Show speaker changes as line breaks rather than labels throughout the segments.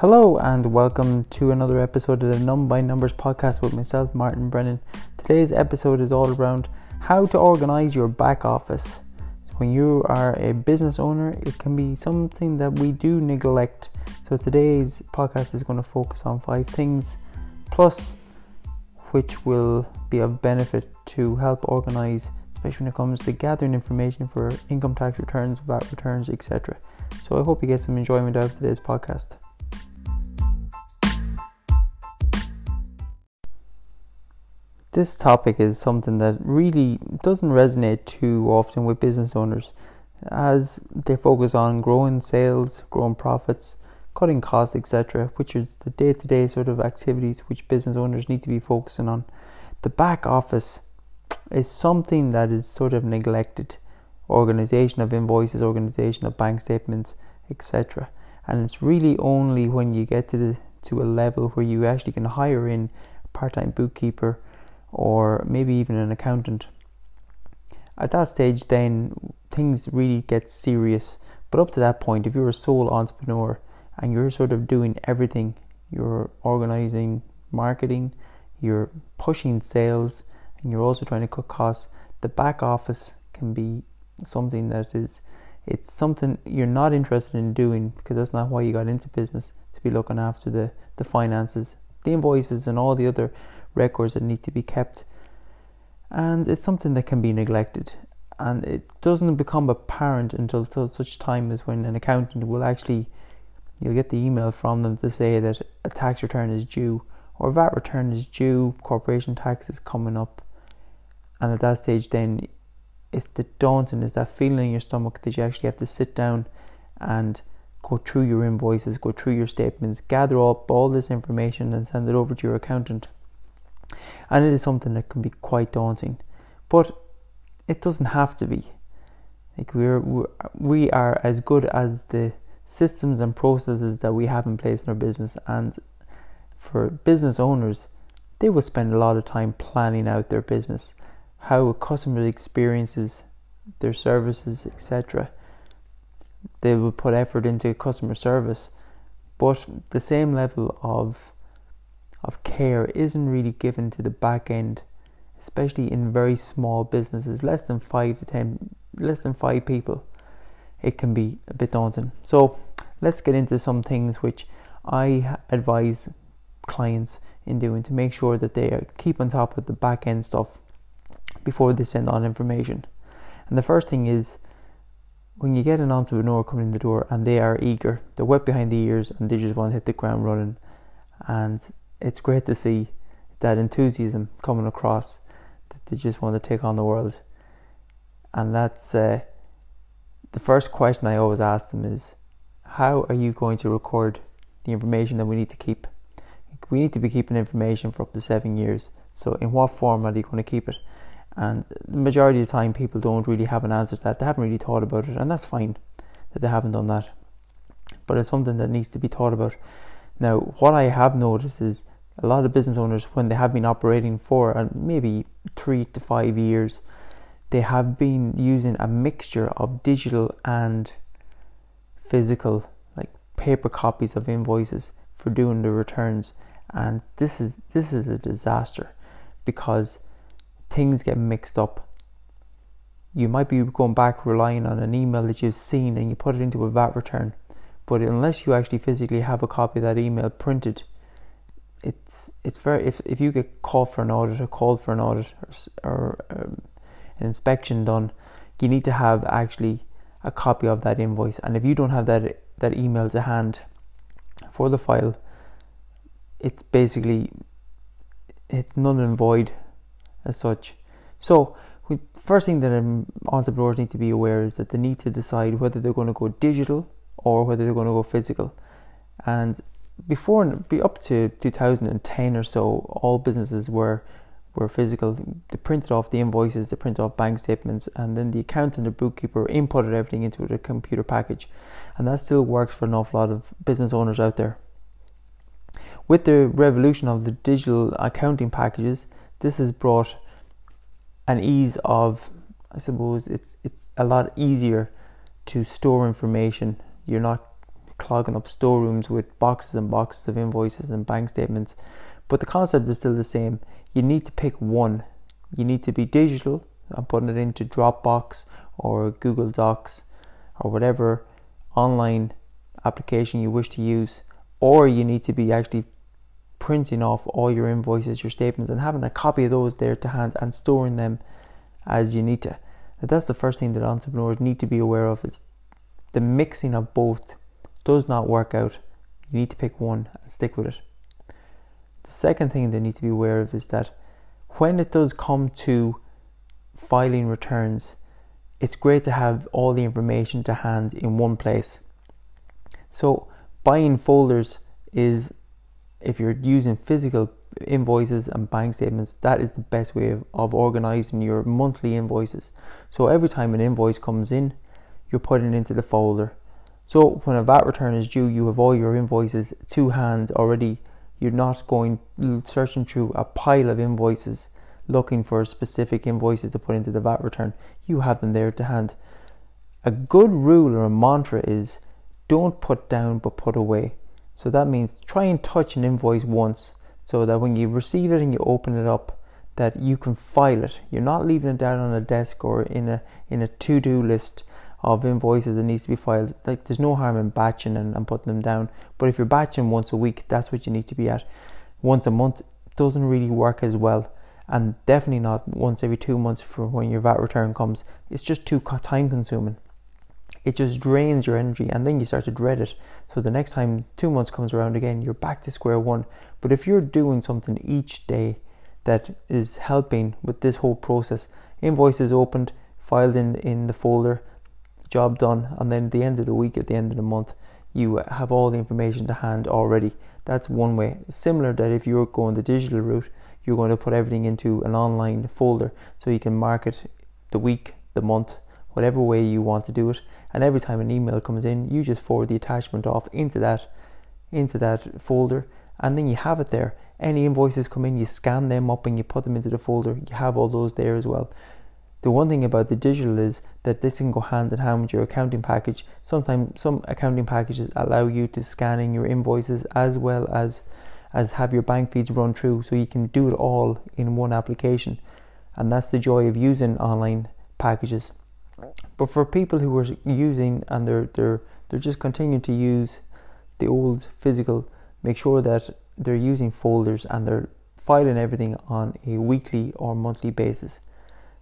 Hello and welcome to another episode of the Num by Numbers podcast with myself, Martin Brennan. Today's episode is all around how to organize your back office. When you are a business owner, it can be something that we do neglect. So today's podcast is going to focus on five things, plus which will be of benefit to help organize, especially when it comes to gathering information for income tax returns, VAT returns, etc. So I hope you get some enjoyment out of today's podcast. This topic is something that really doesn't resonate too often with business owners as they focus on growing sales, growing profits, cutting costs, etc., which is the day to day sort of activities which business owners need to be focusing on. The back office is something that is sort of neglected organization of invoices, organization of bank statements, etc. And it's really only when you get to the to a level where you actually can hire in a part-time bookkeeper or maybe even an accountant. At that stage, then things really get serious. But up to that point, if you're a sole entrepreneur and you're sort of doing everything, you're organizing marketing, you're pushing sales, and you're also trying to cut costs, the back office can be something that is it's something you're not interested in doing because that's not why you got into business to be looking after the, the finances, the invoices and all the other records that need to be kept. And it's something that can be neglected. And it doesn't become apparent until, such time as when an accountant will actually, you'll get the email from them to say that a tax return is due or VAT return is due, corporation tax is coming up. And at that stage, then it's the daunting, it's that feeling in your stomach that you actually have to sit down and go through your invoices, go through your statements, gather up all this information and send it over to your accountant and it is something that can be quite daunting, but it doesn't have to be. Like we're, we're we are as good as the systems and processes that we have in place in our business, and for business owners, they will spend a lot of time planning out their business, how a customer experiences their services, etc. They will put effort into customer service, but the same level of of care isn't really given to the back end, especially in very small businesses, less than five to ten, less than five people. It can be a bit daunting. So let's get into some things which I advise clients in doing to make sure that they keep on top of the back end stuff before they send on information. And the first thing is when you get an entrepreneur coming in the door and they are eager, they're wet behind the ears and they just want to hit the ground running and it's great to see that enthusiasm coming across that they just want to take on the world. And that's uh, the first question I always ask them is, how are you going to record the information that we need to keep? We need to be keeping information for up to seven years. So, in what form are you going to keep it? And the majority of the time, people don't really have an answer to that. They haven't really thought about it, and that's fine that they haven't done that. But it's something that needs to be thought about. Now, what I have noticed is a lot of business owners, when they have been operating for uh, maybe three to five years, they have been using a mixture of digital and physical, like paper copies of invoices for doing the returns. And this is this is a disaster because things get mixed up. You might be going back relying on an email that you've seen and you put it into a VAT return, but unless you actually physically have a copy of that email printed it's it's very if, if you get called for an audit or called for an audit or, or um, an inspection done, you need to have actually a copy of that invoice. And if you don't have that that email to hand for the file, it's basically it's null and void as such. So first thing that um, entrepreneurs need to be aware is that they need to decide whether they're going to go digital or whether they're going to go physical. And before be up to 2010 or so, all businesses were were physical. They printed off the invoices, they printed off bank statements, and then the accountant or bookkeeper inputted everything into a computer package, and that still works for an awful lot of business owners out there. With the revolution of the digital accounting packages, this has brought an ease of, I suppose, it's it's a lot easier to store information. You're not clogging up storerooms with boxes and boxes of invoices and bank statements. But the concept is still the same. You need to pick one. You need to be digital and putting it into Dropbox or Google Docs or whatever online application you wish to use, or you need to be actually printing off all your invoices, your statements, and having a copy of those there to hand and storing them as you need to. That's the first thing that entrepreneurs need to be aware of is the mixing of both does not work out. You need to pick one and stick with it. The second thing they need to be aware of is that when it does come to filing returns, it's great to have all the information to hand in one place. So, buying folders is if you're using physical invoices and bank statements, that is the best way of, of organizing your monthly invoices. So, every time an invoice comes in, you're putting into the folder. So, when a VAT return is due, you have all your invoices to hand already. You're not going searching through a pile of invoices looking for specific invoices to put into the VAT return. You have them there to hand. A good rule or a mantra is don't put down but put away. So that means try and touch an invoice once so that when you receive it and you open it up that you can file it. You're not leaving it down on a desk or in a in a to-do list of invoices that needs to be filed. Like there's no harm in batching and, and putting them down. But if you're batching once a week, that's what you need to be at. Once a month doesn't really work as well and definitely not once every two months for when your VAT return comes. It's just too time consuming. It just drains your energy and then you start to dread it. So the next time two months comes around again, you're back to square one. But if you're doing something each day that is helping with this whole process, invoices opened, filed in, in the folder, job done, and then at the end of the week, at the end of the month, you have all the information to hand already. That's one way. Similar that if you're going the digital route, you're going to put everything into an online folder so you can mark it the week, the month, whatever way you want to do it. And every time an email comes in, you just forward the attachment off into that into that folder and then you have it there. Any invoices come in, you scan them up and you put them into the folder. You have all those there as well. The one thing about the digital is that this can go hand in hand with your accounting package. Sometimes some accounting packages allow you to scan in your invoices as well as as have your bank feeds run through so you can do it all in one application. And that's the joy of using online packages. But for people who are using and they're they're they're just continuing to use the old physical, make sure that they're using folders and they're filing everything on a weekly or monthly basis.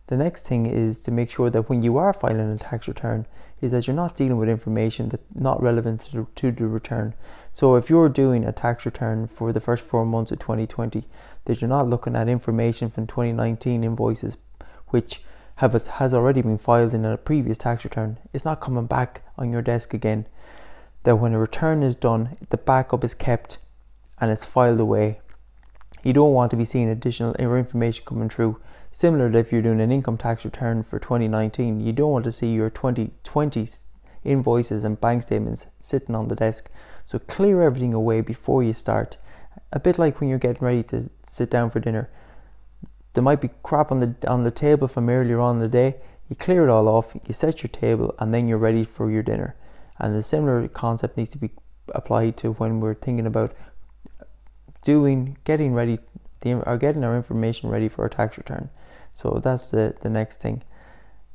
The next thing is to make sure that when you are filing a tax return, is that you're not dealing with information that's not relevant to the, to the return. So if you're doing a tax return for the first four months of 2020, that you're not looking at information from 2019 invoices, which have has already been filed in a previous tax return, it's not coming back on your desk again. That when a return is done, the backup is kept and it's filed away. You don't want to be seeing additional uh, information coming through Similar to if you're doing an income tax return for 2019, you don't want to see your 2020 invoices and bank statements sitting on the desk. So clear everything away before you start. A bit like when you're getting ready to sit down for dinner. There might be crap on the on the table from earlier on in the day. You clear it all off, you set your table, and then you're ready for your dinner. And the similar concept needs to be applied to when we're thinking about doing, getting ready are getting our information ready for our tax return. So that's the, the next thing.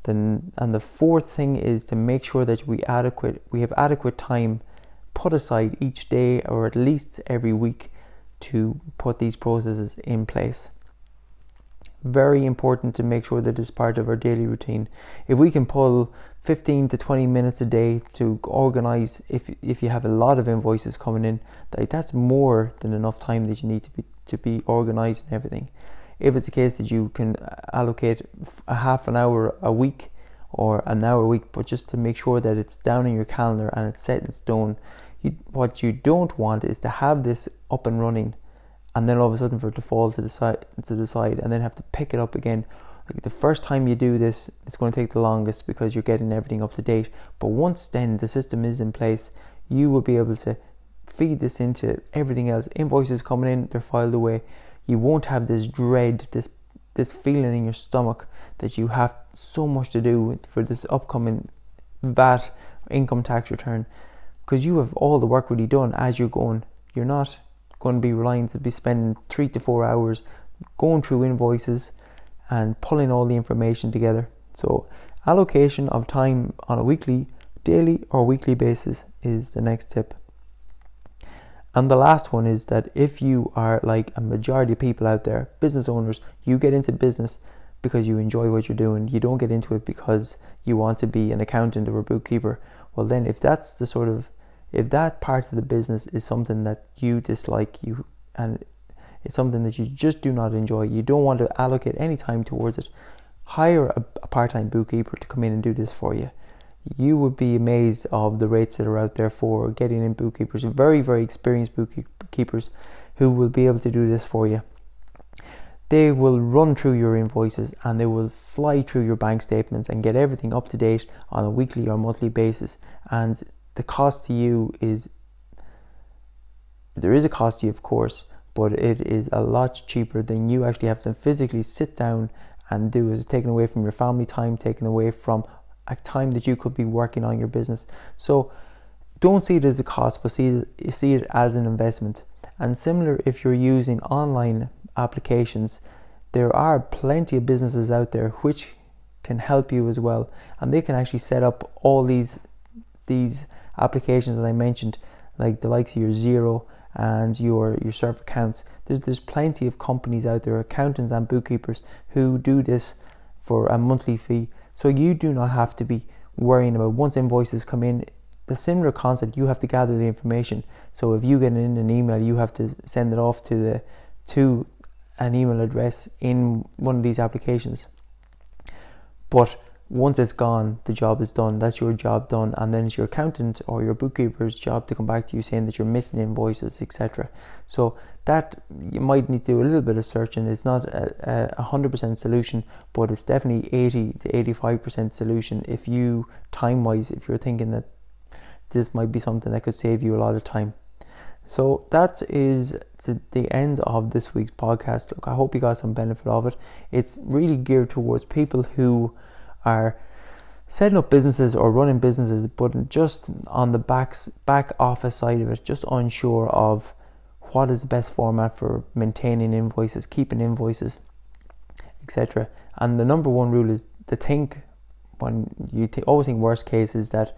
Then and the fourth thing is to make sure that we adequate we have adequate time put aside each day or at least every week to put these processes in place. Very important to make sure that it's part of our daily routine. If we can pull 15 to 20 minutes a day to organize if if you have a lot of invoices coming in, that that's more than enough time that you need to be to be organized and everything. If it's a case that you can allocate a half an hour a week or an hour a week, but just to make sure that it's down in your calendar and it's set in stone. You, what you don't want is to have this up and running, and then all of a sudden for it to fall to the side, to the side, and then have to pick it up again. Like the first time you do this, it's going to take the longest because you're getting everything up to date. But once then the system is in place, you will be able to feed this into everything else. Invoices coming in, they're filed away. You won't have this dread, this this feeling in your stomach that you have so much to do for this upcoming VAT income tax return. because you have all the work really done as you're going. You're not going to be relying to be spending three to four hours going through invoices and pulling all the information together. So, allocation of time on a weekly, daily, or weekly basis is the next tip. And the last one is that if you are like a majority of people out there, business owners, you get into business because you enjoy what you're doing. You don't get into it because you want to be an accountant or a bookkeeper. Well, then, if that's the sort of if that part of the business is something that you dislike, you and it's something that you just do not enjoy, you don't want to allocate any time towards it. Hire a, a part-time bookkeeper to come in and do this for you. You would be amazed of the rates that are out there for getting in bookkeepers, very very experienced bookkeepers who will be able to do this for you they will run through your invoices and they will fly through your bank statements and get everything up to date on a weekly or monthly basis. And the cost to you is there is a cost to you, of course, but it is a lot cheaper than you actually have to physically sit down and do. Is taken away from your family time, taken away from a time that you could be working on your business. So don't see it as a cost, but see see it as an investment. And similar if you're using online applications, there are plenty of businesses out there which can help you as well, and they can actually set up all these these applications that I mentioned, like the likes of your Xero and your your Surf accounts. There's there's plenty of companies out there, accountants and bookkeepers, who do this for a monthly fee. So you do not have to be worrying about once invoices come in. The similar concept, you have to gather the information. So if you get in an email, you have to send it off to the to an email address in one of these applications. But once it's gone, the job is done. That's your job done, and then it's your accountant or your bookkeeper's job to come back to you saying that you're missing invoices, etc. So that you might need to do a little bit of searching. It's not a hundred percent solution, but it's definitely eighty to eighty-five percent solution. If you time-wise, if you're thinking that this might be something that could save you a lot of time. So that is the end of this week's podcast. Look, I hope you got some benefit of it. It's really geared towards people who are setting up businesses or running businesses, but just on the back back office side of it, just unsure of what is the best format for maintaining invoices, keeping invoices, etc. And the number one rule is to think when you th- always think worst case is that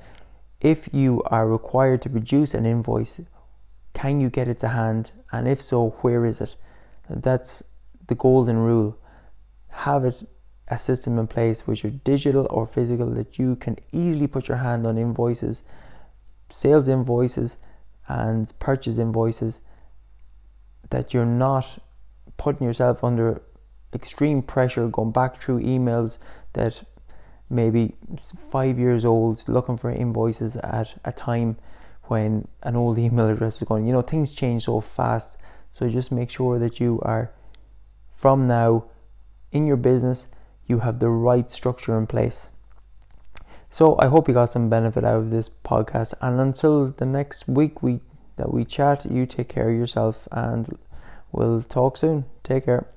if you are required to produce an invoice can you get it to hand? And if so, where is it? That's the golden rule. Have it a system in place which are digital or physical that you can easily put your hand on invoices, sales invoices, and purchase invoices that you're not putting yourself under extreme pressure going back through emails that maybe five years old looking for invoices at a time when an old email address is going. You know, things change so fast. So just make sure that you are from now in your business, you have the right structure in place. So I hope you got some benefit out of this podcast. And until the next week we that we chat, you take care of yourself and we'll talk soon. Take care.